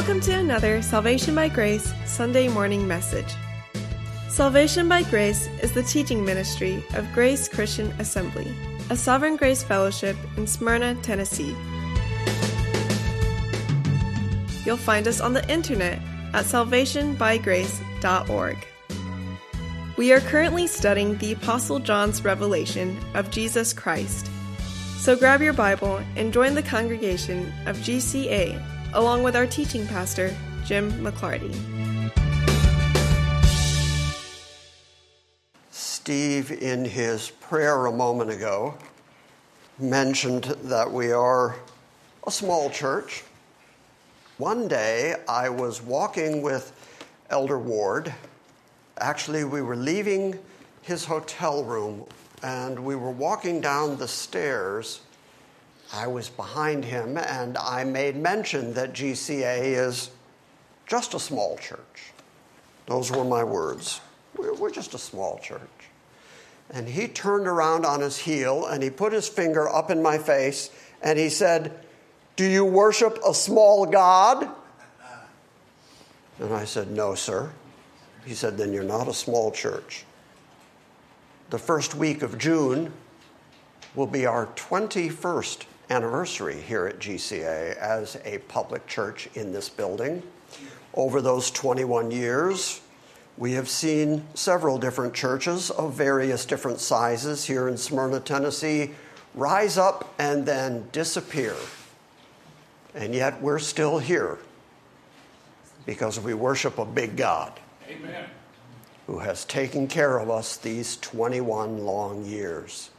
Welcome to another Salvation by Grace Sunday morning message. Salvation by Grace is the teaching ministry of Grace Christian Assembly, a Sovereign Grace Fellowship in Smyrna, Tennessee. You'll find us on the internet at salvationbygrace.org. We are currently studying the Apostle John's revelation of Jesus Christ. So grab your Bible and join the congregation of GCA along with our teaching pastor, Jim McClarty. Steve, in his prayer a moment ago, mentioned that we are a small church. One day I was walking with Elder Ward. Actually, we were leaving his hotel room and we were walking down the stairs I was behind him, and I made mention that GCA is just a small church. Those were my words. We're just a small church. And he turned around on his heel and he put his finger up in my face and he said, Do you worship a small God? And I said, No, sir. He said, Then you're not a small church. The first week of June will be our 21st anniversary here at GCA as a public church in this building. Over those 21 years, we have seen several different churches of various different sizes here in Smyrna, Tennessee, rise up and then disappear. And yet we're still here because we worship a big God. Amen. Who has taken care of us these 21 long years.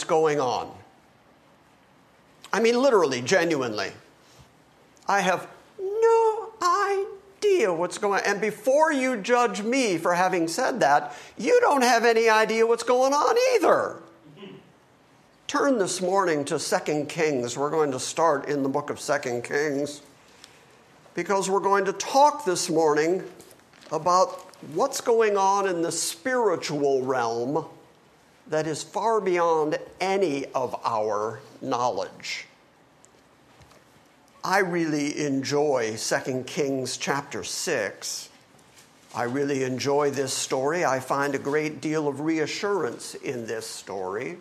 What's going on. I mean, literally, genuinely. I have no idea what's going on. And before you judge me for having said that, you don't have any idea what's going on either. Turn this morning to 2 Kings. We're going to start in the book of 2 Kings because we're going to talk this morning about what's going on in the spiritual realm that is far beyond any of our knowledge. I really enjoy 2 Kings chapter 6. I really enjoy this story. I find a great deal of reassurance in this story.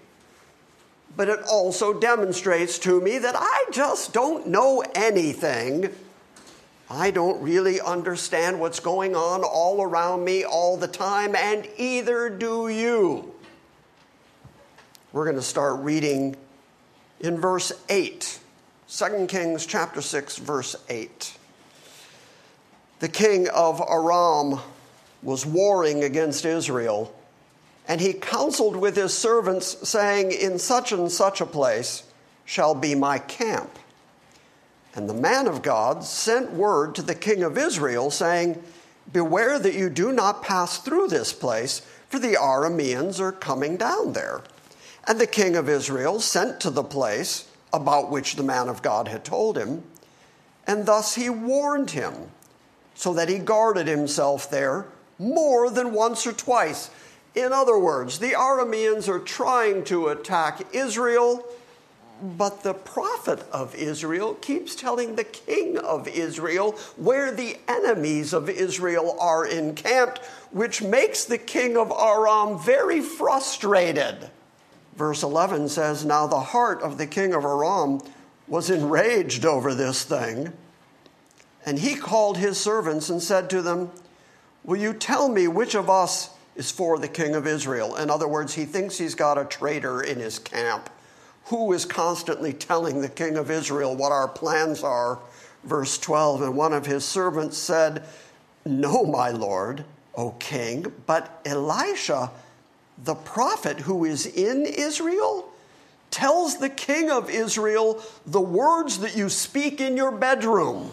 But it also demonstrates to me that I just don't know anything. I don't really understand what's going on all around me all the time, and either do you. We're going to start reading in verse 8 2 Kings chapter 6 verse 8. The king of Aram was warring against Israel, and he counseled with his servants saying, "In such and such a place shall be my camp." And the man of God sent word to the king of Israel saying, "Beware that you do not pass through this place, for the Arameans are coming down there." And the king of Israel sent to the place about which the man of God had told him. And thus he warned him, so that he guarded himself there more than once or twice. In other words, the Arameans are trying to attack Israel, but the prophet of Israel keeps telling the king of Israel where the enemies of Israel are encamped, which makes the king of Aram very frustrated verse 11 says, Now the heart of the king of Aram was enraged over this thing. And he called his servants and said to them, Will you tell me which of us is for the king of Israel? In other words, he thinks he's got a traitor in his camp who is constantly telling the king of Israel what our plans are. Verse 12 And one of his servants said, No, my lord, O king, but Elisha the prophet who is in Israel tells the king of Israel the words that you speak in your bedroom.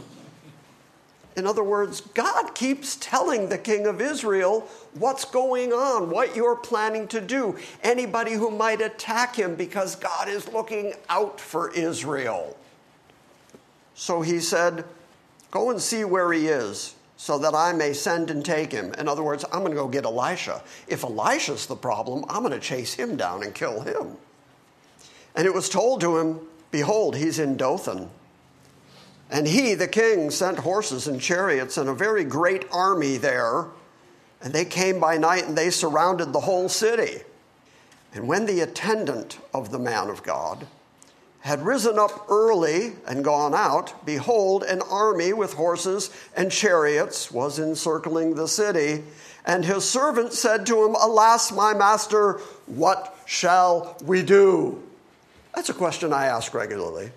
In other words, God keeps telling the king of Israel what's going on, what you're planning to do, anybody who might attack him because God is looking out for Israel. So he said, Go and see where he is so that I may send and take him. In other words, I'm going to go get Elisha. If Elisha's the problem, I'm going to chase him down and kill him. And it was told to him, Behold, he's in Dothan. And he, the king, sent horses and chariots and a very great army there. And they came by night and they surrounded the whole city. And when the attendant of the man of God, had risen up early and gone out, behold, an army with horses and chariots was encircling the city. And his servant said to him, Alas, my master, what shall we do? That's a question I ask regularly.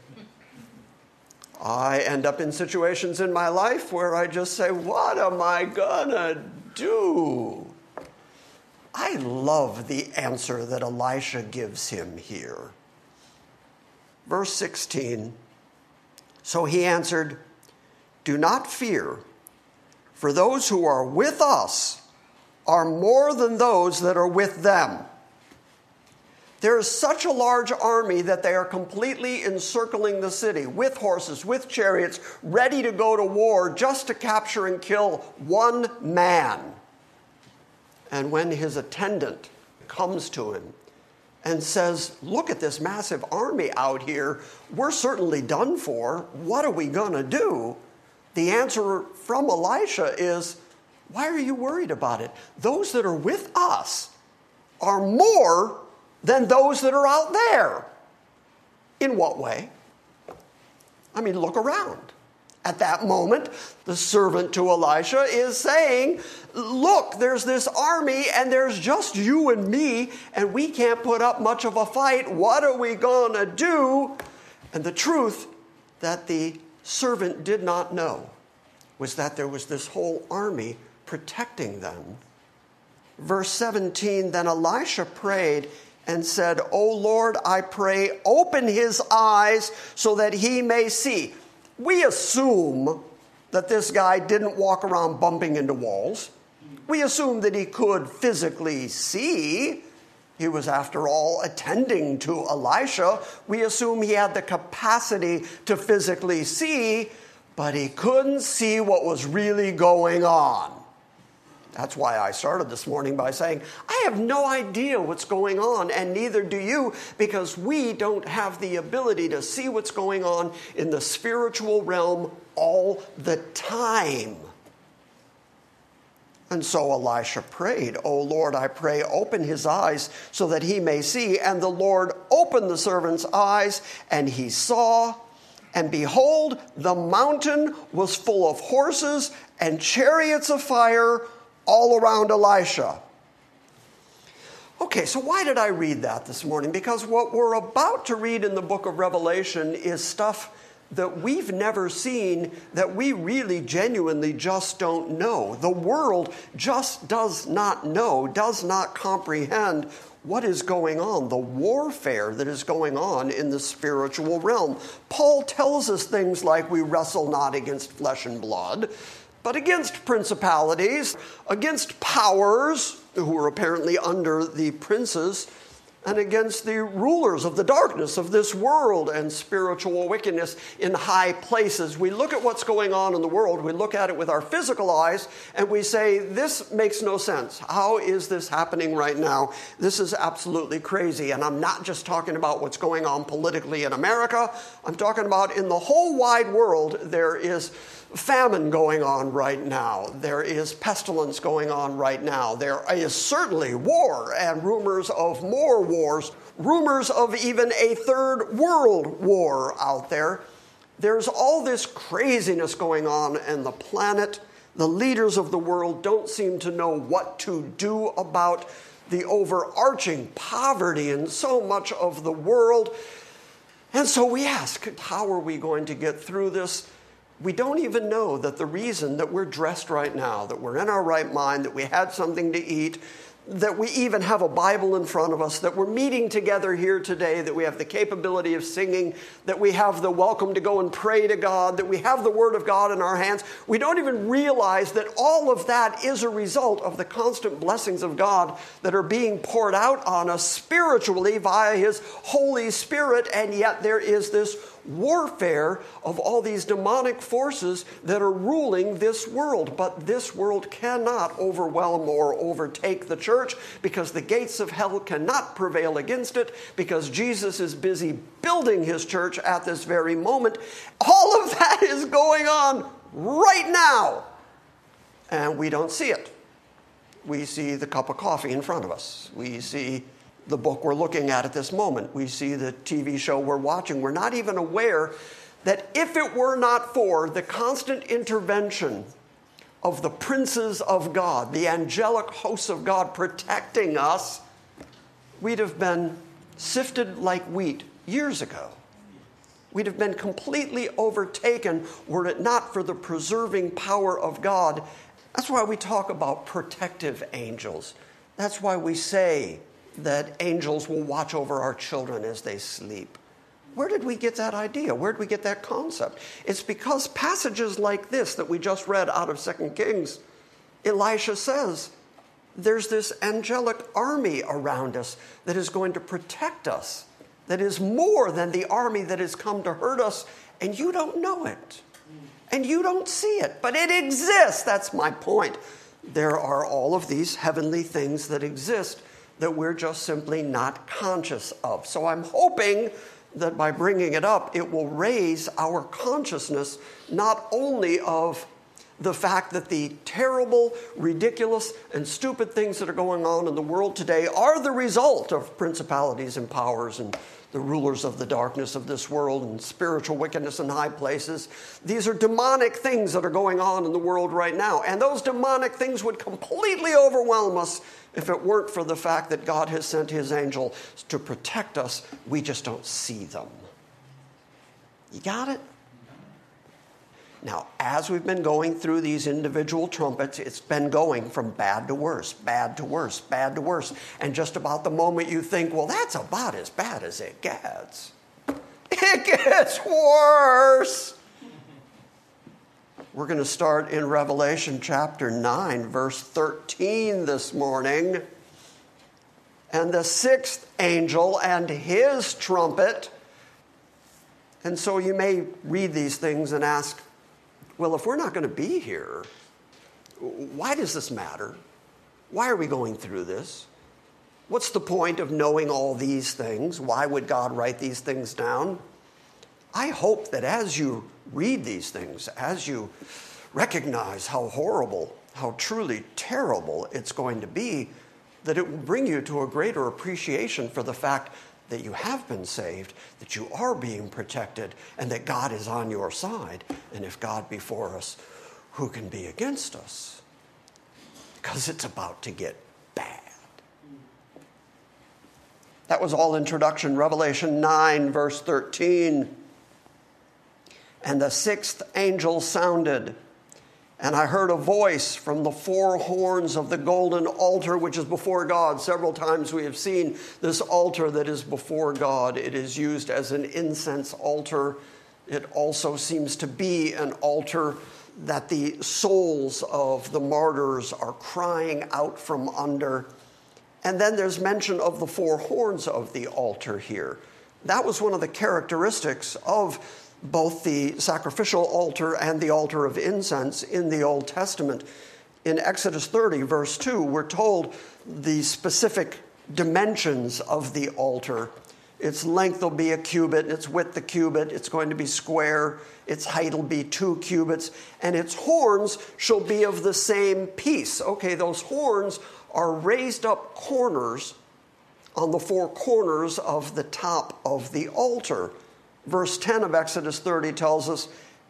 I end up in situations in my life where I just say, What am I gonna do? I love the answer that Elisha gives him here. Verse 16 So he answered, Do not fear, for those who are with us are more than those that are with them. There is such a large army that they are completely encircling the city with horses, with chariots, ready to go to war just to capture and kill one man. And when his attendant comes to him and says, Look at this massive army out here. We're certainly done for. What are we going to do? The answer from Elisha is, Why are you worried about it? Those that are with us are more than those that are out there. In what way? I mean, look around. At that moment, the servant to Elisha is saying, Look, there's this army, and there's just you and me, and we can't put up much of a fight. What are we going to do? And the truth that the servant did not know was that there was this whole army protecting them. Verse 17 Then Elisha prayed and said, O Lord, I pray, open his eyes so that he may see. we assume that this guy didn't walk around bumping into walls. We assume that he could physically see. He was, after all, attending to Elisha. We assume he had the capacity to physically see, but he couldn't see what was really going on. That's why I started this morning by saying, I have no idea what's going on, and neither do you, because we don't have the ability to see what's going on in the spiritual realm all the time. And so Elisha prayed, O Lord, I pray, open his eyes so that he may see. And the Lord opened the servant's eyes, and he saw. And behold, the mountain was full of horses and chariots of fire all around Elisha. Okay, so why did I read that this morning? Because what we're about to read in the book of Revelation is stuff that we've never seen that we really genuinely just don't know. The world just does not know, does not comprehend what is going on, the warfare that is going on in the spiritual realm. Paul tells us things like we wrestle not against flesh and blood, but against principalities, against powers who are apparently under the princes, and against the rulers of the darkness of this world and spiritual wickedness in high places. We look at what's going on in the world, we look at it with our physical eyes, and we say, This makes no sense. How is this happening right now? This is absolutely crazy. And I'm not just talking about what's going on politically in America, I'm talking about in the whole wide world, there is famine going on right now. There is pestilence going on right now. There is certainly war and rumors of more wars, rumors of even a third world war out there. There's all this craziness going on, and the planet, the leaders of the world don't seem to know what to do about the overarching poverty in so much of the world. And so we ask, how are we going to get through this? we don't even know that the reason that we're dressed right now, that we're in our right mind, that we had something to eat, that we even have a Bible in front of us, that we're meeting together here today, that we have the capability of singing, that we have the welcome to go and pray to God, that we have the Word of God in our hands. We don't even realize that all of that is a result of the constant blessings of God that are being poured out on us spiritually via His Holy Spirit, and yet there is this warfare of all these demonic forces that are ruling this world. But this world cannot overwhelm or overtake the church because the gates of hell cannot prevail against it because Jesus is busy building his church at this very moment. All of that is going on right now, and we don't see it. We see the cup of coffee in front of us. We see the book we're looking at at this moment. We see the TV show we're watching. We're not even aware that if it were not for the constant intervention of the princes of God, the angelic hosts of God protecting us, we'd have been sifted like wheat years ago. We'd have been completely overtaken were it not for the preserving power of God. That's why we talk about protective angels. That's why we say that angels will watch over our children as they sleep. Where did we get that idea? Where did we get that concept? It's because passages like this that we just read out of 2 Kings, Elisha says, there's this angelic army around us that is going to protect us, that is more than the army that has come to hurt us, and you don't know it. And you don't see it, but it exists. That's my point. There are all of these heavenly things that exist that we're just simply not conscious of. So I'm hoping that by bringing it up, it will raise our consciousness not only of the fact that the terrible, ridiculous, and stupid things that are going on in the world today are the result of principalities and powers and the rulers of the darkness of this world and spiritual wickedness in high places. These are demonic things that are going on in the world right now. And those demonic things would completely overwhelm us if it weren't for the fact that God has sent his angel to protect us. We just don't see them. You got it? Now, as we've been going through these individual trumpets, it's been going from bad to worse, bad to worse, bad to worse. And just about the moment you think, well, that's about as bad as it gets, it gets worse. We're going to start in Revelation chapter 9, verse 13 this morning. And the sixth angel and his trumpet. And so you may read these things and ask, well, if we're not going to be here, why does this matter? Why are we going through this? What's the point of knowing all these things? Why would God write these things down? I hope that as you read these things, as you recognize how horrible, how truly terrible it's going to be, that it will bring you to a greater appreciation for the fact that you have been saved, that you are being protected, and that God is on your side. And if God be for us, who can be against us? Because it's about to get bad. That was all introduction. Revelation 9, verse 13. And the sixth angel sounded, and I heard a voice from the four horns of the golden altar, which is before God. Several times we have seen this altar that is before God. It is used as an incense altar. It also seems to be an altar that the souls of the martyrs are crying out from under. And then there's mention of the four horns of the altar here. That was one of the characteristics of both the sacrificial altar and the altar of incense in the Old Testament. In Exodus 30, verse 2, we're told the specific dimensions of the altar. Its length will be a cubit, its width a cubit, it's going to be square, its height will be two cubits, and its horns shall be of the same piece. Okay, those horns are raised up corners on the four corners of the top of the altar. Verse 10 of Exodus 30 tells us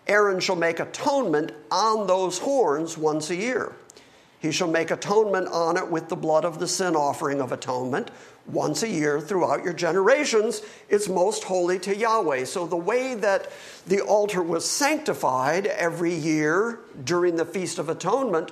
Aaron shall make atonement on those horns once a year. He shall make atonement on it with the blood of the sin offering of atonement once a year throughout your generations. It's most holy to Yahweh. So, the way that the altar was sanctified every year during the Feast of Atonement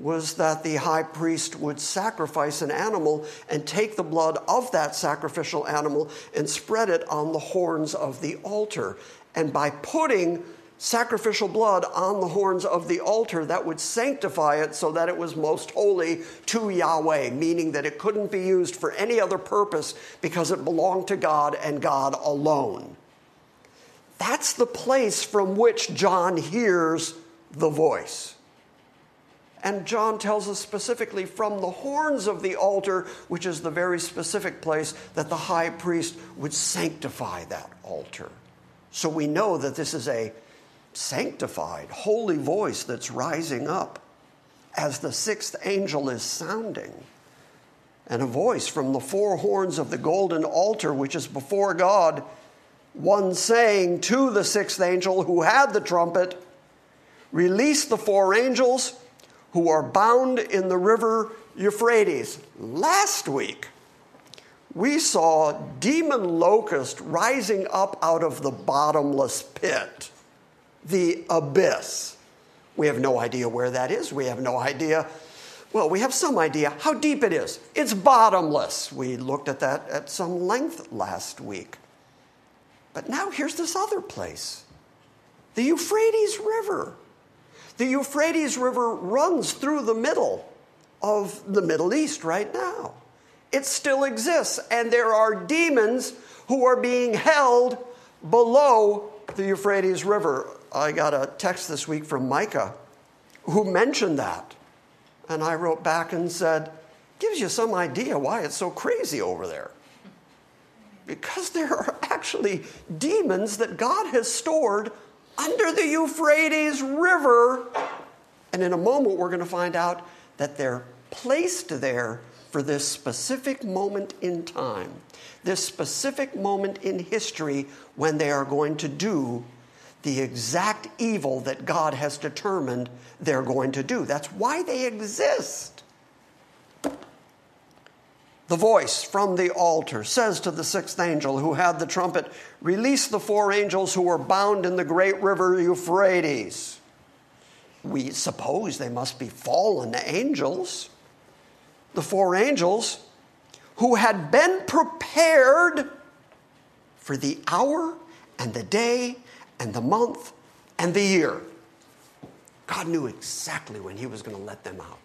was that the high priest would sacrifice an animal and take the blood of that sacrificial animal and spread it on the horns of the altar. And by putting sacrificial blood on the horns of the altar, that would sanctify it so that it was most holy to Yahweh, meaning that it couldn't be used for any other purpose because it belonged to God and God alone. That's the place from which John hears the voice. And John tells us specifically from the horns of the altar, which is the very specific place that the high priest would sanctify that altar. So we know that this is a sanctified, holy voice that's rising up as the sixth angel is sounding. And a voice from the four horns of the golden altar, which is before God, one saying to the sixth angel who had the trumpet, Release the four angels who are bound in the river Euphrates. Last week, we saw demon locust rising up out of the bottomless pit, the abyss. We have no idea where that is. We have no idea. Well, we have some idea how deep it is. It's bottomless. We looked at that at some length last week. But now here's this other place the Euphrates River. The Euphrates River runs through the middle of the Middle East right now. It still exists, and there are demons who are being held below the Euphrates River. I got a text this week from Micah who mentioned that. And I wrote back and said, gives you some idea why it's so crazy over there. Because there are actually demons that God has stored under the Euphrates River. And in a moment, we're going to find out that they're placed there for this specific moment in time, this specific moment in history when they are going to do the exact evil that God has determined they're going to do. That's why they exist. The voice from the altar says to the sixth angel who had the trumpet, Release the four angels who were bound in the great river Euphrates. We suppose they must be fallen angels. The four angels who had been prepared for the hour and the day and the month and the year. God knew exactly when He was going to let them out.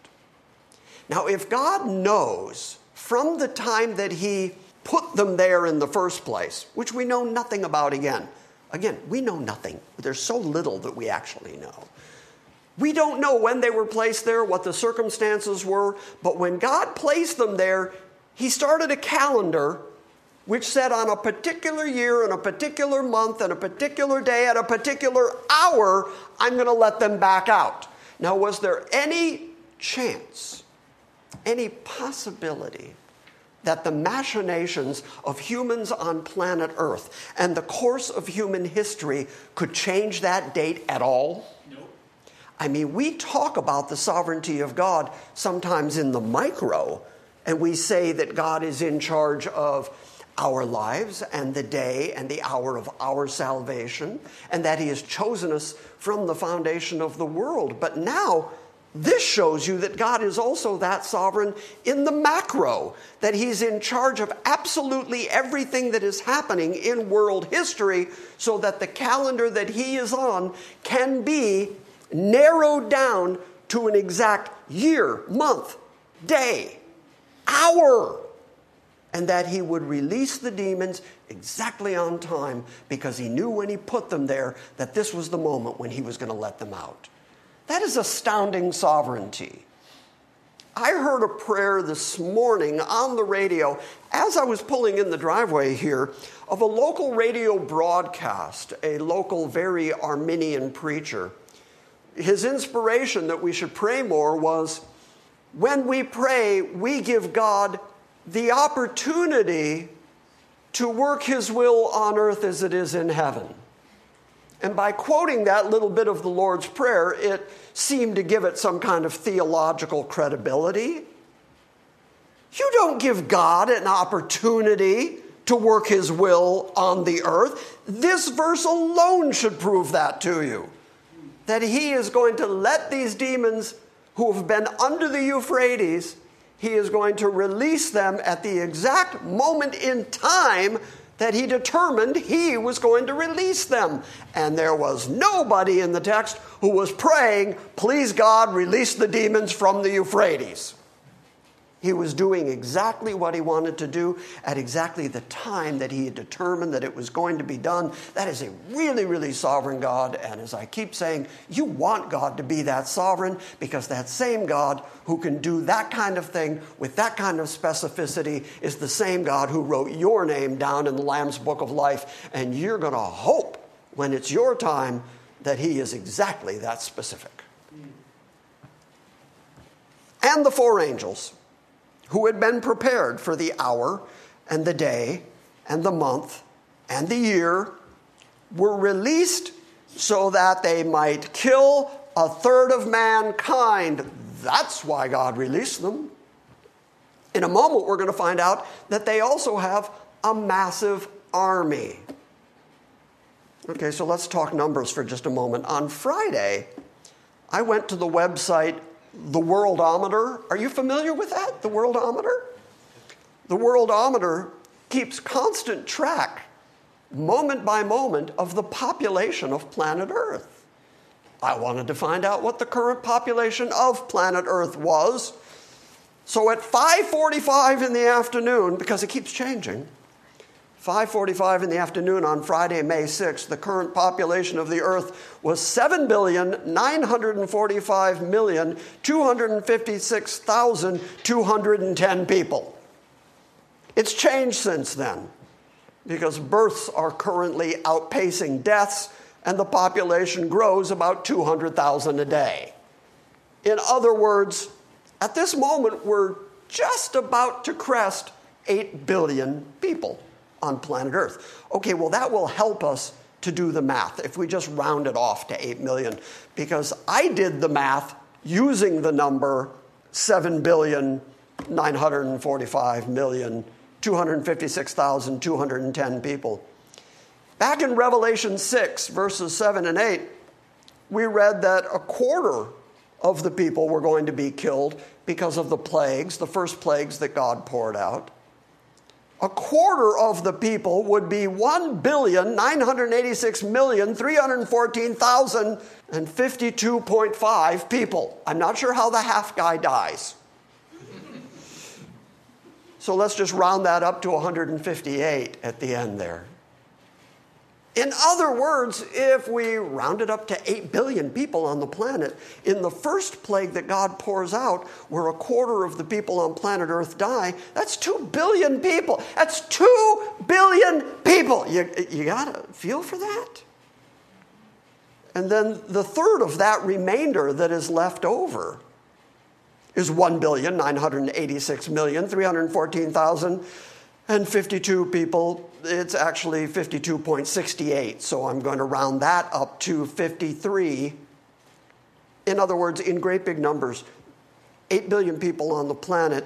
Now, if God knows from the time that He put them there in the first place, which we know nothing about again, again, we know nothing. There's so little that we actually know. We don't know when they were placed there, what the circumstances were, but when God placed them there, He started a calendar which said on a particular year and a particular month and a particular day at a particular hour, I'm going to let them back out. Now, was there any chance, any possibility that the machinations of humans on planet Earth and the course of human history could change that date at all? No. I mean, we talk about the sovereignty of God sometimes in the micro, and we say that God is in charge of our lives and the day and the hour of our salvation, and that He has chosen us from the foundation of the world. But now, this shows you that God is also that sovereign in the macro, that He's in charge of absolutely everything that is happening in world history, so that the calendar that He is on can be narrowed down to an exact year, month, day, hour, and that he would release the demons exactly on time because he knew when he put them there that this was the moment when he was going to let them out. That is astounding sovereignty. I heard a prayer this morning on the radio as I was pulling in the driveway here of a local radio broadcast, a local, very Arminian preacher his inspiration that we should pray more was when we pray, we give God the opportunity to work his will on earth as it is in heaven. And by quoting that little bit of the Lord's Prayer, it seemed to give it some kind of theological credibility. You don't give God an opportunity to work his will on the earth. This verse alone should prove that to you that he is going to let these demons who have been under the Euphrates, he is going to release them at the exact moment in time that he determined he was going to release them. And there was nobody in the text who was praying, Please God, release the demons from the Euphrates. He was doing exactly what he wanted to do at exactly the time that he had determined that it was going to be done. That is a really, really sovereign God. And as I keep saying, you want God to be that sovereign because that same God who can do that kind of thing with that kind of specificity is the same God who wrote your name down in the Lamb's Book of Life. And you're going to hope when it's your time that he is exactly that specific. And the four angels who had been prepared for the hour and the day and the month and the year were released so that they might kill a third of mankind. That's why God released them. In a moment, we're going to find out that they also have a massive army. Okay, so let's talk numbers for just a moment. On Friday, I went to the website the worldometer. Are you familiar with that? The worldometer? The worldometer keeps constant track, moment by moment, of the population of planet Earth. I wanted to find out what the current population of planet Earth was. So at 5:45 in the afternoon because it keeps changing, 5:45 in the afternoon on Friday, May 6th, the current population of the earth was 7,945,256,210 people. It's changed since then because births are currently outpacing deaths and the population grows about 200,000 a day. In other words, at this moment, we're just about to crest 8 billion people on planet Earth. Okay, well, that will help us to do the math if we just round it off to 8 million, because I did the math using the number 7 billion 945 million 256,210 people. Back in Revelation 6, verses 7 and 8, we read that a quarter of the people were going to be killed because of the plagues, the first plagues that God poured out. A quarter of the people would be 1,986,314,052.5 people. I'm not sure how the half guy dies. so let's just round that up to 158 at the end there. In other words, if we rounded up to 8 billion people on the planet, in the first plague that God pours out, where a quarter of the people on planet Earth die, that's 2 billion people. That's 2 billion people. You, you got to feel for that. And then the third of that remainder that is left over is 1,986,314,000 and 52 people, it's actually 52.68, so I'm going to round that up to 53. In other words, in great big numbers, 8 billion people on the planet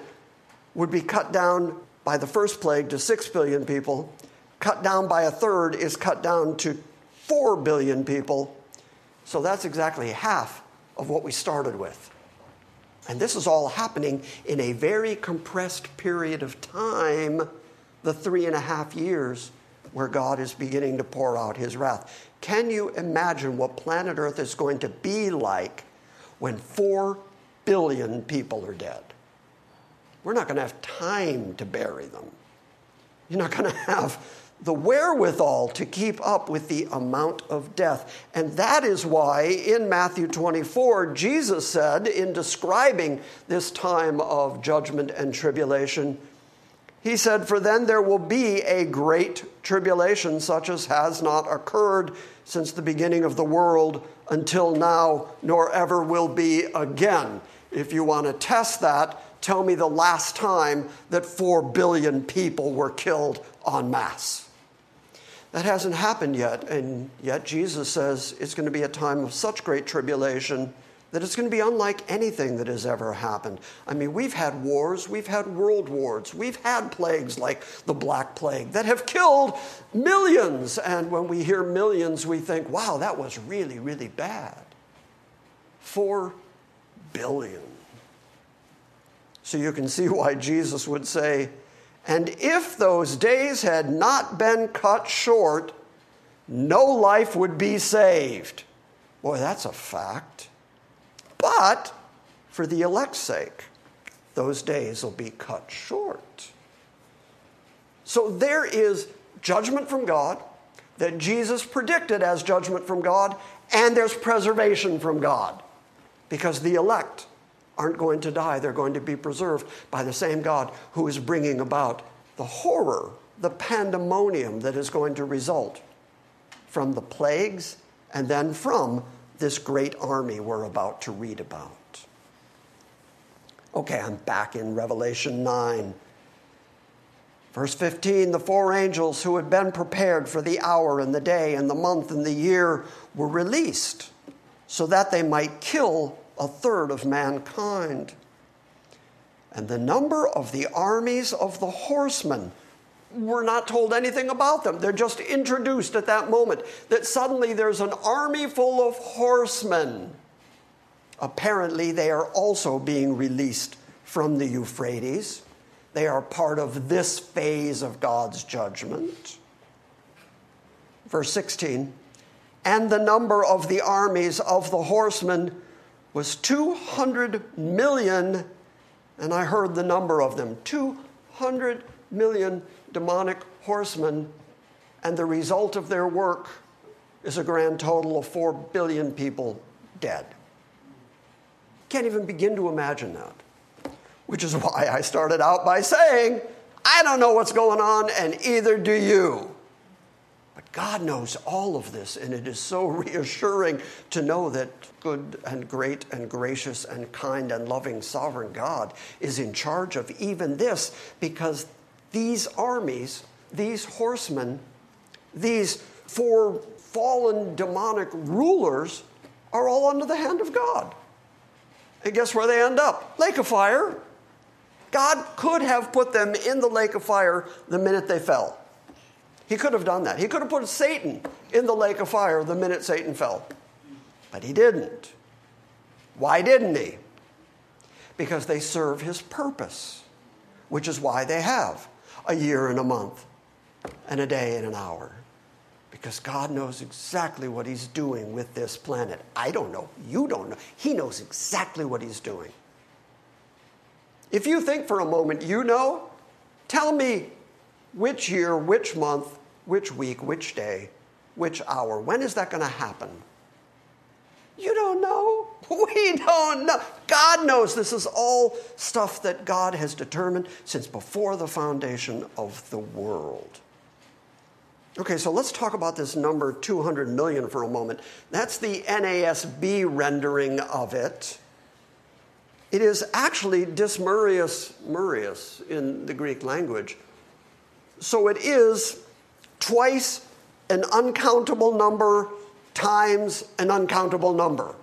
would be cut down by the first plague to 6 billion people. Cut down by a third is cut down to 4 billion people. So that's exactly half of what we started with. And this is all happening in a very compressed period of time the three and a half years where God is beginning to pour out his wrath. Can you imagine what planet Earth is going to be like when four billion people are dead? We're not going to have time to bury them. You're not going to have the wherewithal to keep up with the amount of death. And that is why in Matthew 24, Jesus said, in describing this time of judgment and tribulation, he said, For then there will be a great tribulation, such as has not occurred since the beginning of the world until now, nor ever will be again. If you want to test that, tell me the last time that four billion people were killed en masse. That hasn't happened yet, and yet Jesus says it's going to be a time of such great tribulation that it's going to be unlike anything that has ever happened. I mean, we've had wars, we've had world wars, we've had plagues like the Black Plague that have killed millions. And when we hear millions, we think, wow, that was really, really bad. Four billion. So you can see why Jesus would say, and if those days had not been cut short, no life would be saved. Boy, that's a fact. But for the elect's sake, those days will be cut short. So there is judgment from God that Jesus predicted as judgment from God, and there's preservation from God because the elect aren't going to die. They're going to be preserved by the same God who is bringing about the horror, the pandemonium that is going to result from the plagues and then from this great army we're about to read about. Okay, I'm back in Revelation 9. Verse 15 the four angels who had been prepared for the hour and the day and the month and the year were released so that they might kill a third of mankind. And the number of the armies of the horsemen we're not told anything about them. They're just introduced at that moment that suddenly there's an army full of horsemen. Apparently, they are also being released from the Euphrates. They are part of this phase of God's judgment. Verse 16 And the number of the armies of the horsemen was 200 million, and I heard the number of them 200 million demonic horsemen, and the result of their work is a grand total of 4 billion people dead. Can't even begin to imagine that. Which is why I started out by saying, I don't know what's going on, and either do you. But God knows all of this, and it is so reassuring to know that good and great and gracious and kind and loving sovereign God is in charge of even this because these armies, these horsemen, these four fallen demonic rulers are all under the hand of God. And guess where they end up? Lake of fire. God could have put them in the lake of fire the minute they fell. He could have done that. He could have put Satan in the lake of fire the minute Satan fell. But he didn't. Why didn't he? Because they serve his purpose, which is why they have a year and a month, and a day and an hour. Because God knows exactly what He's doing with this planet. I don't know. You don't know. He knows exactly what He's doing. If you think for a moment you know, tell me which year, which month, which week, which day, which hour. When is that going to happen? You don't know. We don't know. God knows this is all stuff that God has determined since before the foundation of the world. Okay, so let's talk about this number 200 million for a moment. That's the NASB rendering of it. It is actually dysmurius murius in the Greek language. So it is twice an uncountable number times an uncountable number.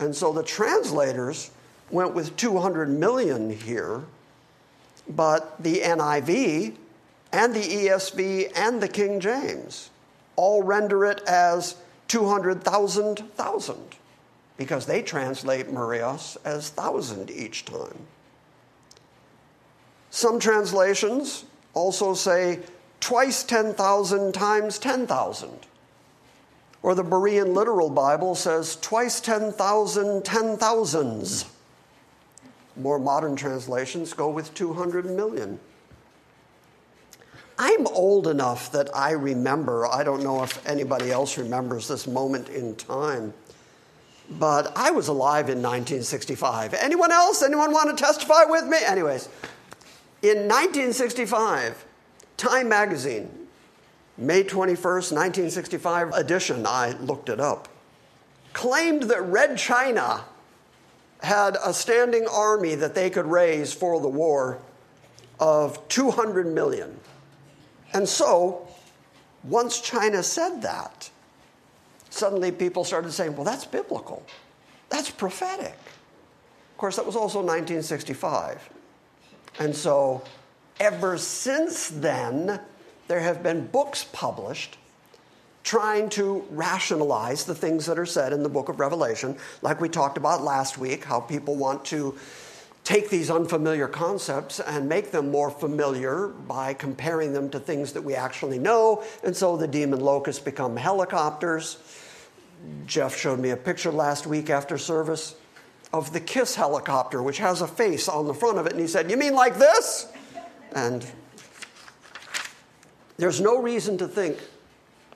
And so the translators went with 200 million here, but the NIV and the ESV and the King James all render it as 200,000 thousand because they translate Murios as thousand each time. Some translations also say twice 10,000 times 10,000. Or the Berean Literal Bible says twice 10,000 ten thousands. More modern translations go with 200 million. I'm old enough that I remember, I don't know if anybody else remembers this moment in time, but I was alive in 1965. Anyone else? Anyone want to testify with me? Anyways, in 1965, Time magazine, May 21st, 1965 edition, I looked it up, claimed that Red China had a standing army that they could raise for the war of 200 million. And so, once China said that, suddenly people started saying, well, that's biblical. That's prophetic. Of course, that was also 1965. And so, ever since then, there have been books published trying to rationalize the things that are said in the book of Revelation, like we talked about last week, how people want to take these unfamiliar concepts and make them more familiar by comparing them to things that we actually know. And so the demon locusts become helicopters. Jeff showed me a picture last week after service of the KISS helicopter, which has a face on the front of it. And he said, You mean like this? And there's no reason to think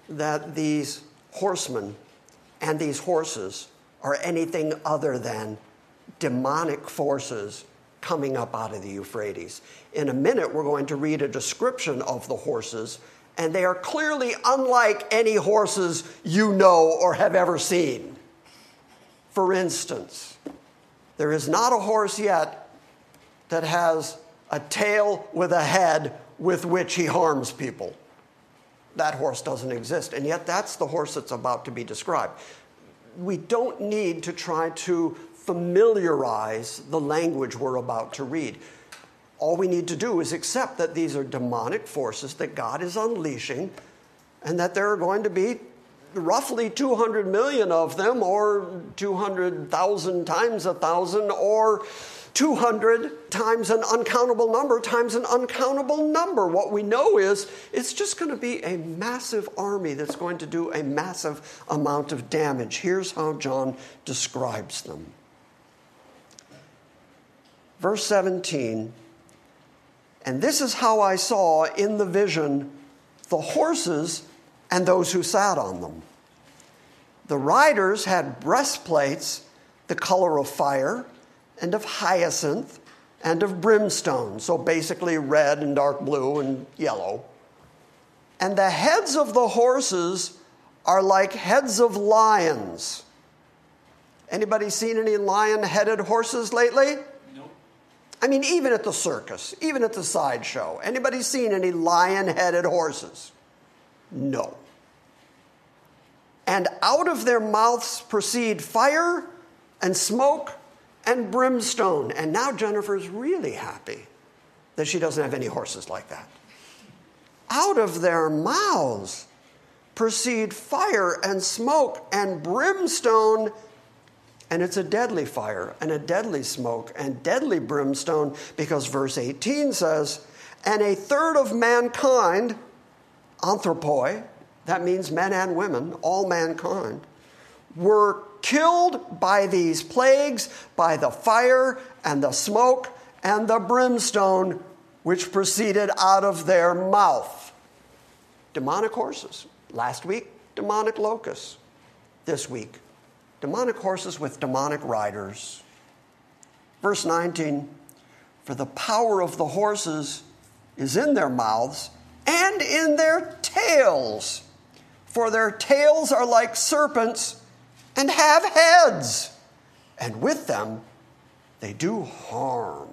that these horsemen and these horses are anything other than demonic forces coming up out of the Euphrates. In a minute, we're going to read a description of the horses, and they are clearly unlike any horses you know or have ever seen. For instance, there is not a horse yet that has a tail with a head with which he harms people. That horse doesn't exist, and yet that's the horse that's about to be described. We don't need to try to familiarize the language we're about to read. All we need to do is accept that these are demonic forces that God is unleashing and that there are going to be roughly 200 million of them, or 200,000 times a thousand, or 200 times an uncountable number times an uncountable number. What we know is it's just going to be a massive army that's going to do a massive amount of damage. Here's how John describes them. Verse 17, and this is how I saw in the vision the horses and those who sat on them. The riders had breastplates the color of fire and of hyacinth and of brimstone, so basically red and dark blue and yellow. And the heads of the horses are like heads of lions. Anybody seen any lion-headed horses lately? No. I mean, even at the circus, even at the sideshow, anybody seen any lion headed horses? No. And out of their mouths proceed fire and smoke and brimstone. And now Jennifer's really happy that she doesn't have any horses like that. Out of their mouths proceed fire and smoke and brimstone and it's a deadly fire and a deadly smoke and deadly brimstone because verse 18 says, and a third of mankind, anthropoi, that means men and women, all mankind, were killed by these plagues, by the fire and the smoke and the brimstone which proceeded out of their mouth. Demonic horses. Last week, demonic locusts. This week, demonic horses with demonic riders. Verse 19 For the power of the horses is in their mouths and in their tails. For their tails are like serpents and have heads, and with them they do harm.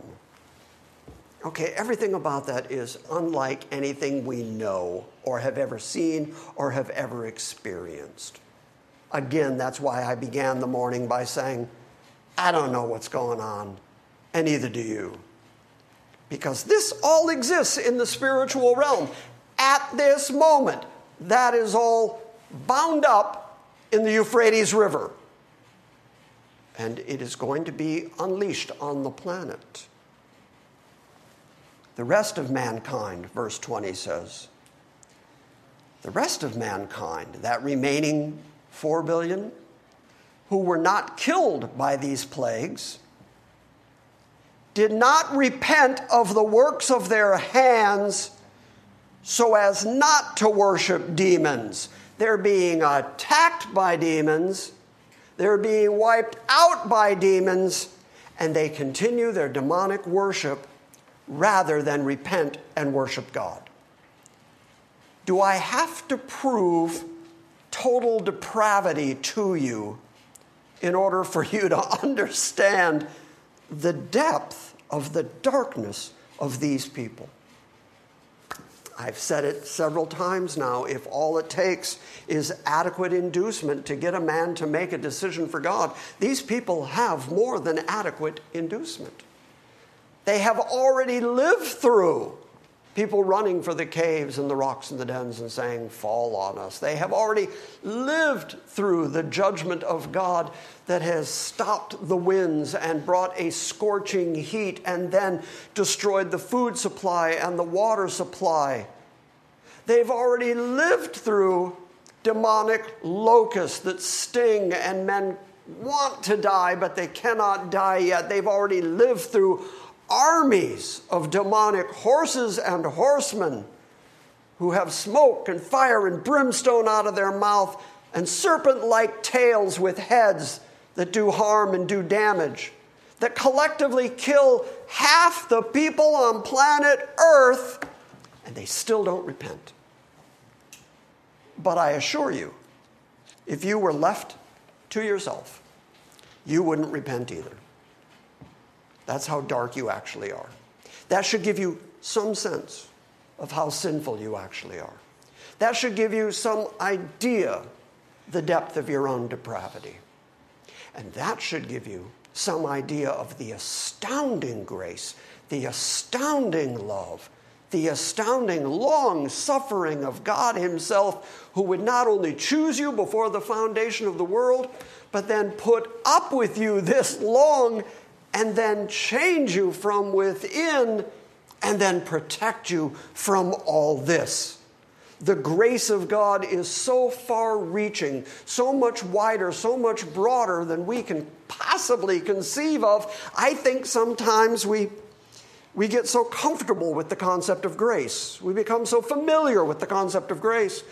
Okay, everything about that is unlike anything we know or have ever seen or have ever experienced. Again, that's why I began the morning by saying, I don't know what's going on, and neither do you. Because this all exists in the spiritual realm. At this moment, that is all bound up in the Euphrates River. And it is going to be unleashed on the planet. The rest of mankind, verse 20 says, the rest of mankind, that remaining 4 billion, who were not killed by these plagues, did not repent of the works of their hands so as not to worship demons. They're being attacked by demons, they're being wiped out by demons, and they continue their demonic worship rather than repent and worship God? Do I have to prove total depravity to you in order for you to understand the depth of the darkness of these people? I've said it several times now. If all it takes is adequate inducement to get a man to make a decision for God, these people have more than adequate inducement. They have already lived through people running for the caves and the rocks and the dens and saying, Fall on us. They have already lived through the judgment of God that has stopped the winds and brought a scorching heat and then destroyed the food supply and the water supply. They've already lived through demonic locusts that sting and men want to die, but they cannot die yet. They've already lived through armies of demonic horses and horsemen who have smoke and fire and brimstone out of their mouth and serpent like tails with heads that do harm and do damage, that collectively kill half the people on planet Earth, and they still don't repent. But I assure you, if you were left to yourself, you wouldn't repent either. That's how dark you actually are. That should give you some sense of how sinful you actually are. That should give you some idea the depth of your own depravity. And that should give you some idea of the astounding grace, the astounding love, the astounding long suffering of God Himself, who would not only choose you before the foundation of the world, but then put up with you this long and then change you from within and then protect you from all this. The grace of God is so far reaching, so much wider, so much broader than we can possibly conceive of. I think sometimes we, we get so comfortable with the concept of grace, we become so familiar with the concept of grace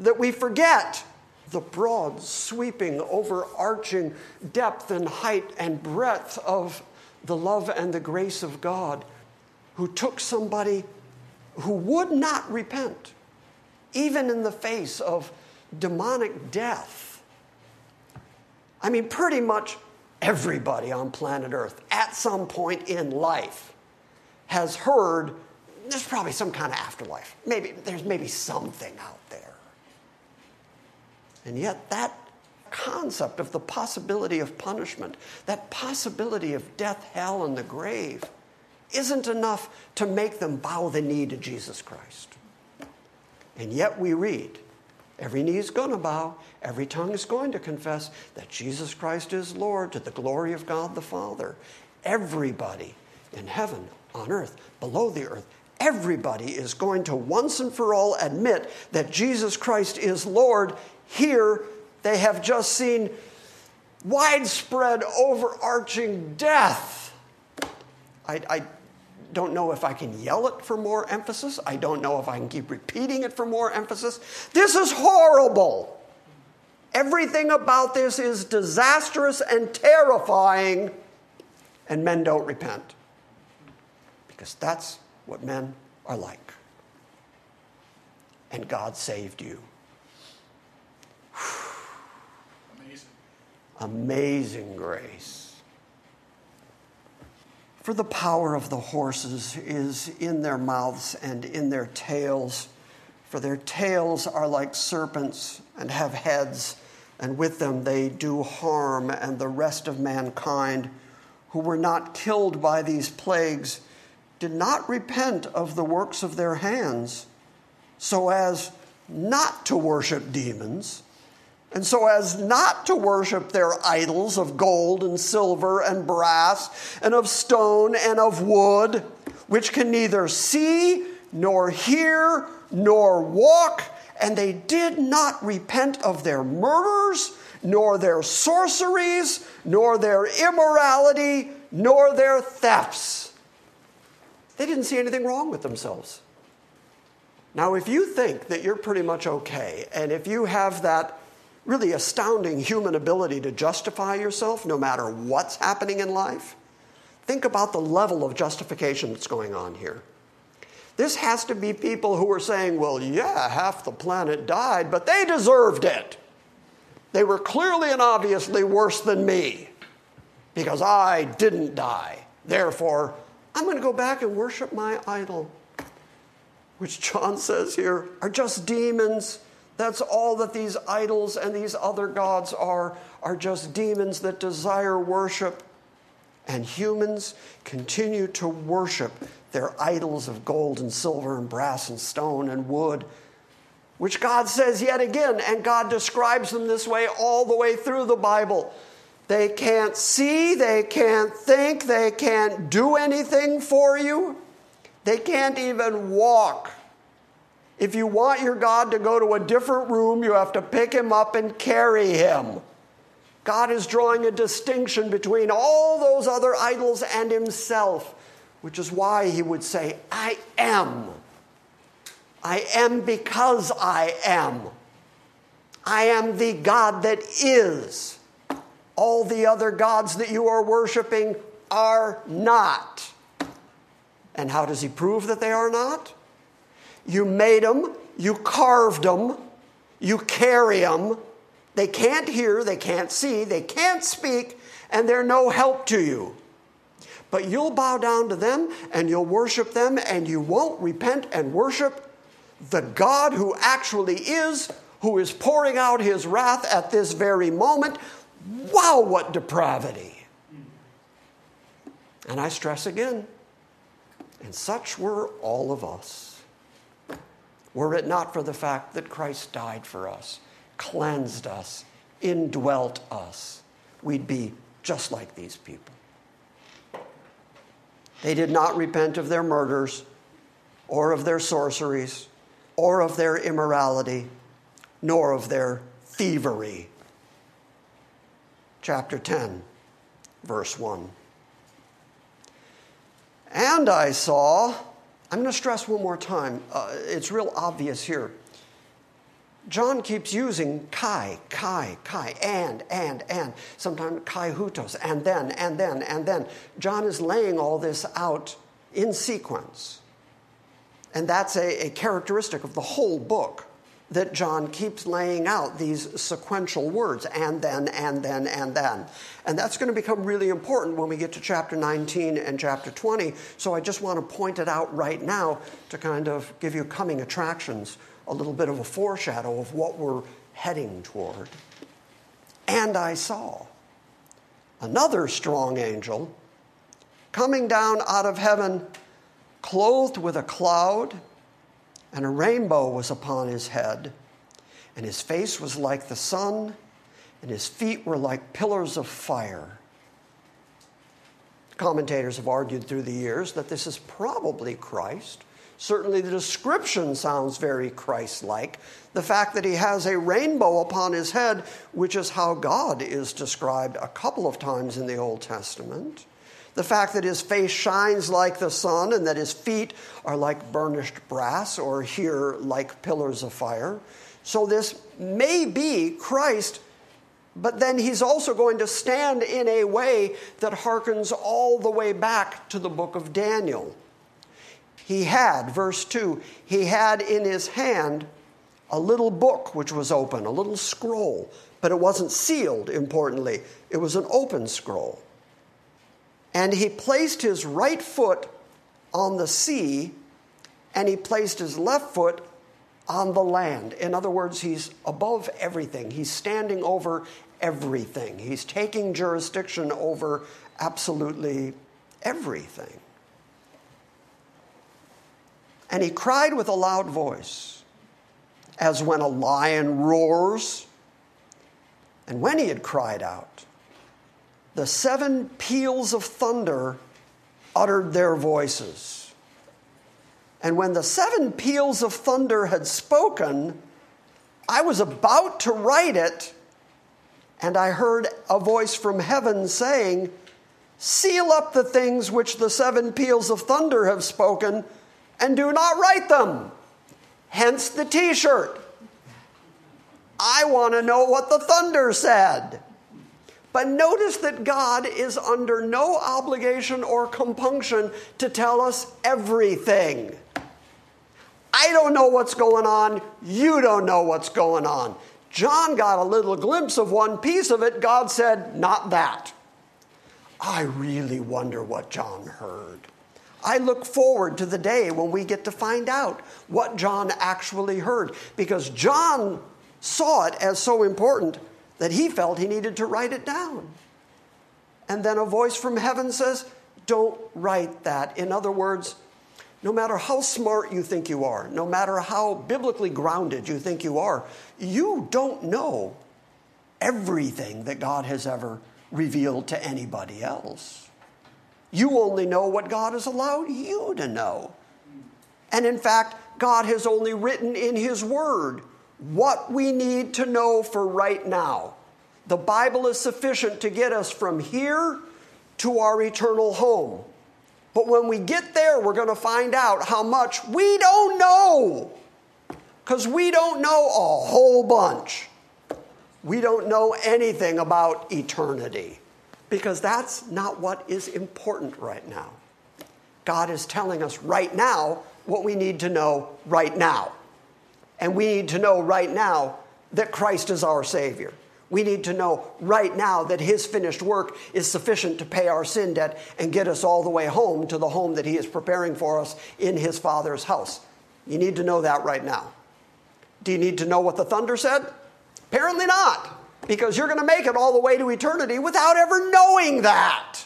that we forget the broad, sweeping, overarching depth and height and breadth of the love and the grace of God who took somebody who would not repent, even in the face of demonic death. I mean, pretty much everybody on planet Earth at some point in life has heard there's probably some kind of afterlife. Maybe there's maybe something out there. And yet that concept of the possibility of punishment, that possibility of death, hell, and the grave, isn't enough to make them bow the knee to Jesus Christ. And yet we read, every knee is going to bow, every tongue is going to confess that Jesus Christ is Lord to the glory of God the Father. Everybody in heaven, on earth, below the earth, everybody is going to once and for all admit that Jesus Christ is Lord. Here, they have just seen widespread, overarching death. I, I, don't know if I can yell it for more emphasis. I don't know if I can keep repeating it for more emphasis. This is horrible. Everything about this is disastrous and terrifying, and men don't repent. Because that's what men are like. And God saved you. Amazing. Amazing grace. For the power of the horses is in their mouths and in their tails. For their tails are like serpents and have heads, and with them they do harm, and the rest of mankind who were not killed by these plagues did not repent of the works of their hands, so as not to worship demons, and so as not to worship their idols of gold and silver and brass and of stone and of wood, which can neither see nor hear nor walk, and they did not repent of their murders, nor their sorceries, nor their immorality, nor their thefts. They didn't see anything wrong with themselves. Now, if you think that you're pretty much okay, and if you have that really astounding human ability to justify yourself no matter what's happening in life, think about the level of justification that's going on here. This has to be people who are saying, well, yeah, half the planet died, but they deserved it. They were clearly and obviously worse than me because I didn't die. Therefore, I'm going to go back and worship my idol, which John says here are just demons. That's all that these idols and these other gods are, are just demons that desire worship. And humans continue to worship their idols of gold and silver and brass and stone and wood, which God says yet again, and God describes them this way all the way through the Bible. They can't see, they can't think, they can't do anything for you. They can't even walk. If you want your God to go to a different room, you have to pick him up and carry him. God is drawing a distinction between all those other idols and himself, which is why he would say, I am. I am because I am. I am the God that is. All the other gods that you are worshiping are not. And how does he prove that they are not? You made them, you carved them, you carry them. They can't hear, they can't see, they can't speak, and they're no help to you. But you'll bow down to them and you'll worship them, and you won't repent and worship the God who actually is, who is pouring out his wrath at this very moment, Wow, what depravity! And I stress again, and such were all of us. Were it not for the fact that Christ died for us, cleansed us, indwelt us, we'd be just like these people. They did not repent of their murders, or of their sorceries, or of their immorality, nor of their thievery chapter 10, verse 1. And I saw, I'm going to stress one more time, uh, it's real obvious here. John keeps using kai, kai, kai, and, and, and, sometimes kai hutos, and then, and then, and then. John is laying all this out in sequence. And that's a, a characteristic of the whole book that John keeps laying out these sequential words, and then, and then, and then. And that's going to become really important when we get to chapter 19 and chapter 20. So I just want to point it out right now to kind of give you coming attractions, a little bit of a foreshadow of what we're heading toward. And I saw another strong angel coming down out of heaven, clothed with a cloud and a rainbow was upon his head, and his face was like the sun, and his feet were like pillars of fire. Commentators have argued through the years that this is probably Christ Certainly, the description sounds very Christ like. The fact that he has a rainbow upon his head, which is how God is described a couple of times in the Old Testament. The fact that his face shines like the sun and that his feet are like burnished brass or here like pillars of fire. So, this may be Christ but then he's also going to stand in a way that harkens all the way back to the book of Daniel. He had, verse 2, he had in his hand a little book which was open, a little scroll, but it wasn't sealed, importantly. It was an open scroll. And he placed his right foot on the sea, and he placed his left foot on the land. In other words, he's above everything. He's standing over everything. He's taking jurisdiction over absolutely everything. And he cried with a loud voice, as when a lion roars. And when he had cried out, the seven peals of thunder uttered their voices. And when the seven peals of thunder had spoken, I was about to write it and I heard a voice from heaven saying, Seal up the things which the seven peals of thunder have spoken, and do not write them. Hence the t shirt. I want to know what the thunder said. But notice that God is under no obligation or compunction to tell us everything. I don't know what's going on. You don't know what's going on. John got a little glimpse of one piece of it. God said, Not that. I really wonder what John heard. I look forward to the day when we get to find out what John actually heard because John saw it as so important that he felt he needed to write it down. And then a voice from heaven says, Don't write that. In other words, no matter how smart you think you are, no matter how biblically grounded you think you are, you don't know everything that God has ever revealed to anybody else. You only know what God has allowed you to know. And in fact, God has only written in His Word what we need to know for right now. The Bible is sufficient to get us from here to our eternal home. But when we get there, we're going to find out how much we don't know. Because we don't know a whole bunch. We don't know anything about eternity. Because that's not what is important right now. God is telling us right now what we need to know right now. And we need to know right now that Christ is our Savior. We need to know right now that His finished work is sufficient to pay our sin debt and get us all the way home to the home that He is preparing for us in His Father's house. You need to know that right now. Do you need to know what the thunder said? Apparently not, because you're going to make it all the way to eternity without ever knowing that.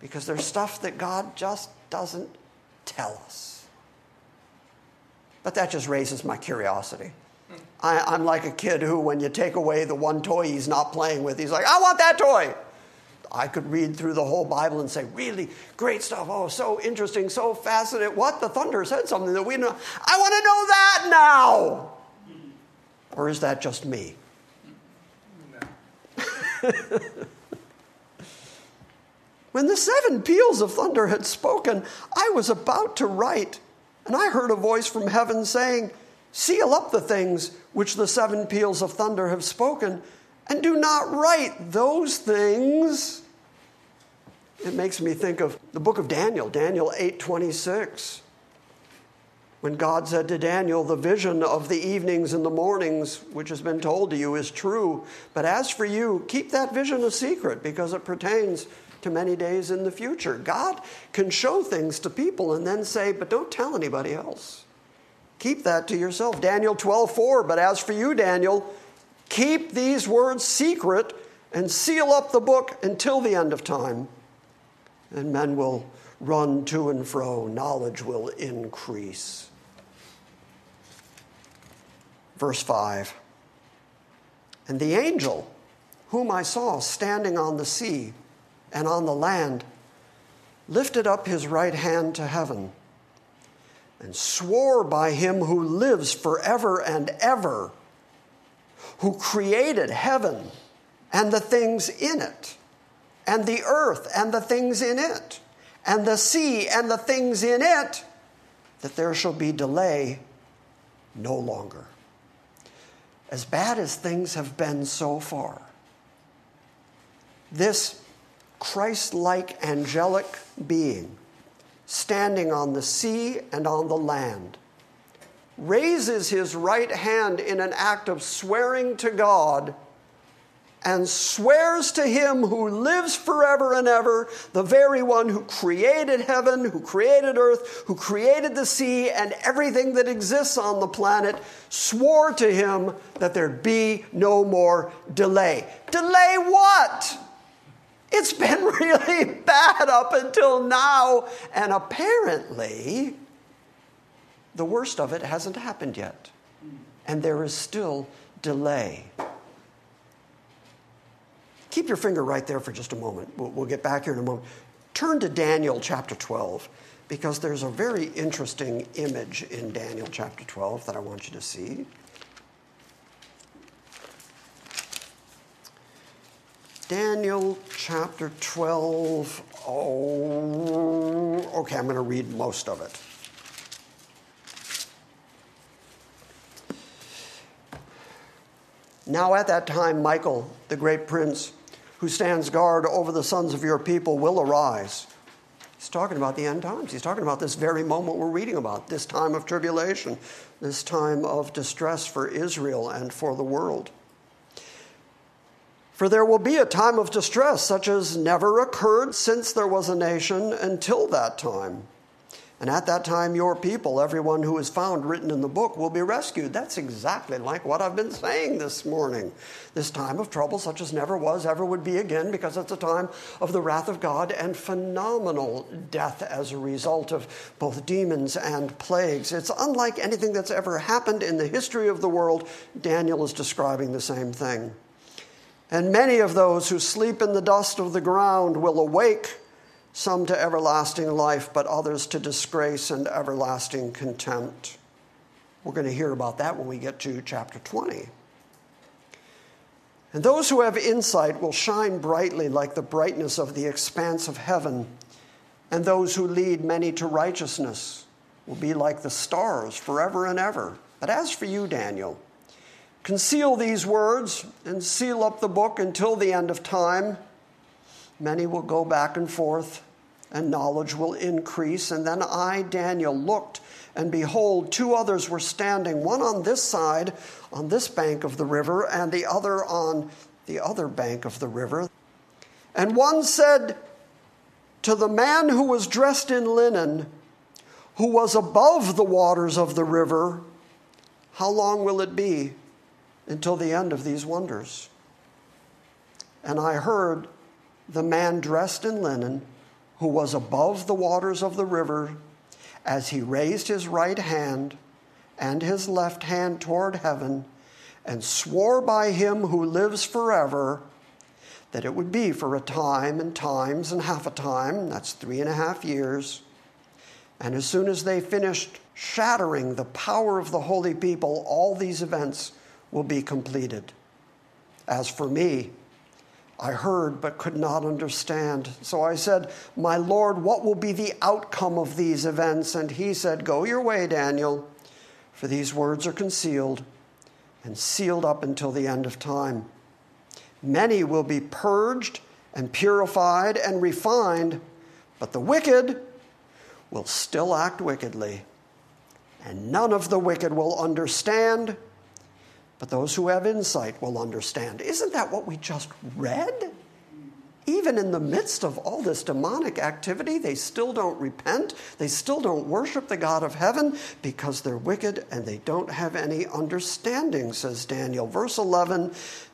Because there's stuff that God just doesn't tell us. But that just raises my curiosity. I, am like a kid who, when you take away the one toy he's not playing with, he's like, I want that toy. I could read through the whole Bible and say, really great stuff. Oh, so interesting, so fascinating. What? The thunder said something that we know. I want to know that now. Or is that just me? No. when the seven peals of thunder had spoken, I was about to write, and I heard a voice from heaven saying, Seal up the things which the seven peals of thunder have spoken, and do not write those things. It makes me think of the book of Daniel, Daniel 8:26. When God said to Daniel, The vision of the evenings and the mornings, which has been told to you, is true. But as for you, keep that vision a secret because it pertains to many days in the future. God can show things to people and then say, But don't tell anybody else. Keep that to yourself. Daniel 12, 4. But as for you, Daniel, keep these words secret and seal up the book until the end of time. And men will run to and fro, knowledge will increase. Verse 5 And the angel whom I saw standing on the sea and on the land lifted up his right hand to heaven and swore by him who lives forever and ever, who created heaven and the things in it, and the earth and the things in it, and the sea and the things in it, that there shall be delay no longer. As bad as things have been so far, this Christ like angelic being standing on the sea and on the land raises his right hand in an act of swearing to God and swears to him who lives forever and ever, the very one who created heaven, who created earth, who created the sea, and everything that exists on the planet, swore to him that there'd be no more delay. Delay what? It's been really bad up until now, and apparently, the worst of it hasn't happened yet. And there is still delay. Keep your finger right there for just a moment. We'll, we'll get back here in a moment. Turn to Daniel chapter 12 because there's a very interesting image in Daniel chapter 12 that I want you to see. Daniel chapter 12. Oh, okay, I'm going to read most of it. Now, at that time, Michael, the great prince, who stands guard over the sons of your people will arise. He's talking about the end times. He's talking about this very moment we're reading about, this time of tribulation, this time of distress for Israel and for the world. For there will be a time of distress such as never occurred since there was a nation until that time. And at that time, your people, everyone who is found written in the book, will be rescued. That's exactly like what I've been saying this morning. This time of trouble, such as never was, ever would be again, because it's a time of the wrath of God and phenomenal death as a result of both demons and plagues. It's unlike anything that's ever happened in the history of the world. Daniel is describing the same thing. And many of those who sleep in the dust of the ground will awake some to everlasting life, but others to disgrace and everlasting contempt. We're going to hear about that when we get to chapter 20. And those who have insight will shine brightly like the brightness of the expanse of heaven, and those who lead many to righteousness will be like the stars forever and ever. But as for you, Daniel, conceal these words and seal up the book until the end of time. Many will go back and forth and knowledge will increase. And then I, Daniel, looked, and behold, two others were standing, one on this side, on this bank of the river, and the other on the other bank of the river. And one said to the man who was dressed in linen, who was above the waters of the river, How long will it be until the end of these wonders? And I heard the man dressed in linen who was above the waters of the river, as he raised his right hand and his left hand toward heaven, and swore by him who lives forever that it would be for a time and times and half a time, that's three and a half years. And as soon as they finished shattering the power of the holy people, all these events will be completed. As for me, I heard but could not understand. So I said, My Lord, what will be the outcome of these events? And he said, Go your way, Daniel, for these words are concealed and sealed up until the end of time. Many will be purged and purified and refined, but the wicked will still act wickedly. And none of the wicked will understand but those who have insight will understand. Isn't that what we just read? Even in the midst of all this demonic activity, they still don't repent. They still don't worship the God of heaven because they're wicked and they don't have any understanding, says Daniel. Verse 11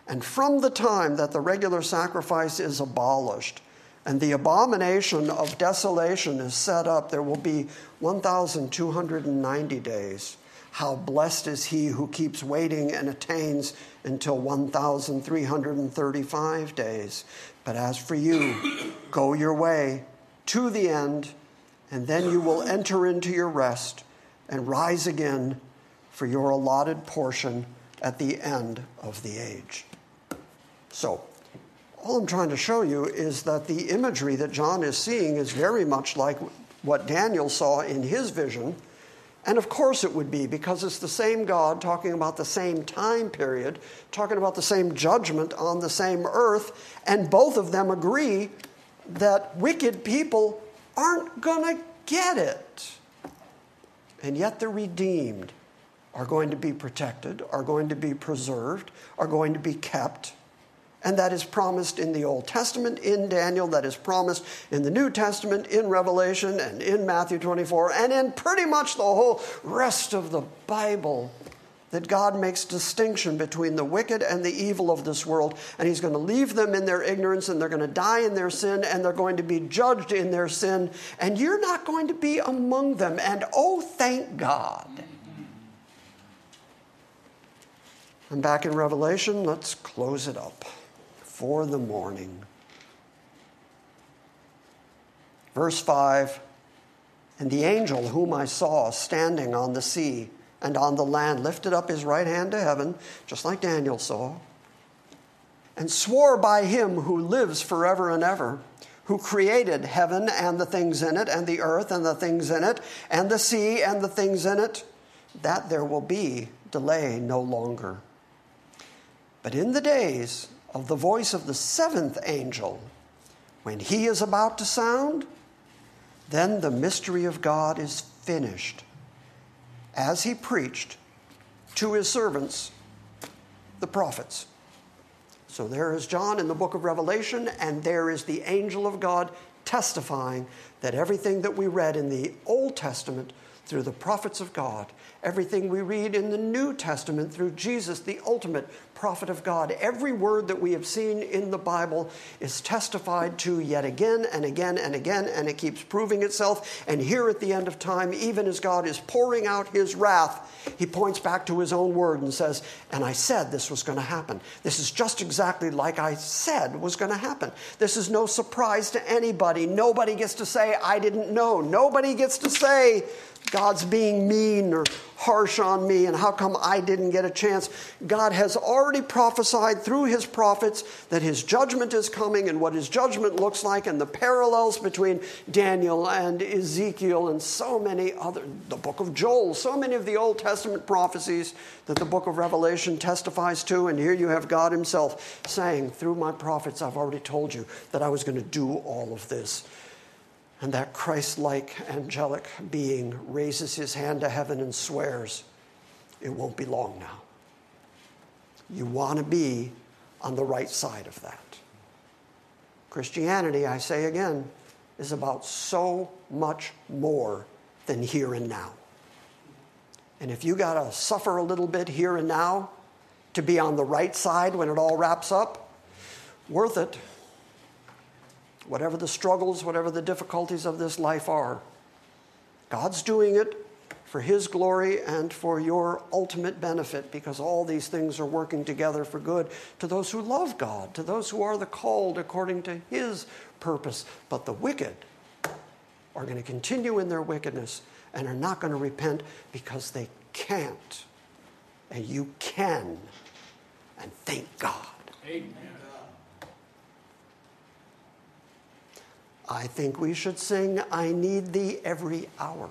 And from the time that the regular sacrifice is abolished, and the abomination of desolation is set up, there will be 1,290 days. How blessed is he who keeps waiting and attains until 1,335 days. But as for you, go your way to the end, and then you will enter into your rest, and rise again for your allotted portion at the end of the age. So, all I'm trying to show you is that the imagery that John is seeing is very much like what Daniel saw in his vision. And of course it would be, because it's the same God talking about the same time period, talking about the same judgment on the same earth, and both of them agree that wicked people aren't going to get it. And yet the redeemed are going to be protected, are going to be preserved, are going to be kept. And that is promised in the Old Testament, in Daniel, that is promised in the New Testament, in Revelation, and in Matthew 24, and in pretty much the whole rest of the Bible. That God makes distinction between the wicked and the evil of this world, and He's going to leave them in their ignorance, and they're going to die in their sin, and they're going to be judged in their sin, and you're not going to be among them. And oh, thank God. And back in Revelation, let's close it up for the morning. Verse 5 And the angel whom I saw standing on the sea and on the land lifted up his right hand to heaven, just like Daniel saw, and swore by him who lives forever and ever, who created heaven and the things in it, and the earth and the things in it, and the sea and the things in it, that there will be delay no longer. But in the days of the voice of the seventh angel, when he is about to sound, then the mystery of God is finished, as he preached to his servants, the prophets. So there is John in the book of Revelation, and there is the angel of God testifying that everything that we read in the Old Testament through the prophets of God, everything we read in the New Testament through Jesus, the ultimate prophet of God. Every word that we have seen in the Bible is testified to yet again and again and again, and it keeps proving itself. And here at the end of time, even as God is pouring out his wrath, he points back to his own word and says, And I said this was going to happen. This is just exactly like I said was going to happen. This is no surprise to anybody. Nobody gets to say, I didn't know. Nobody gets to say, God's being mean or harsh on me, and how come I didn't get a chance? God has already prophesied through his prophets that his judgment is coming and what his judgment looks like, and the parallels between Daniel and Ezekiel and so many other, the book of Joel, so many of the Old Testament prophecies that the book of Revelation testifies to. And here you have God himself saying, through my prophets, I've already told you that I was going to do all of this and that Christ like angelic being raises his hand to heaven and swears, It won't be long now. You want to be on the right side of that. Christianity, I say again, is about so much more than here and now. And if you got to suffer a little bit here and now to be on the right side when it all wraps up, worth it whatever the struggles, whatever the difficulties of this life are. God's doing it for His glory and for your ultimate benefit because all these things are working together for good to those who love God, to those who are the called according to His purpose. But the wicked are going to continue in their wickedness and are not going to repent because they can't. And you can. And thank God. Amen. I think we should sing, I Need Thee Every Hour.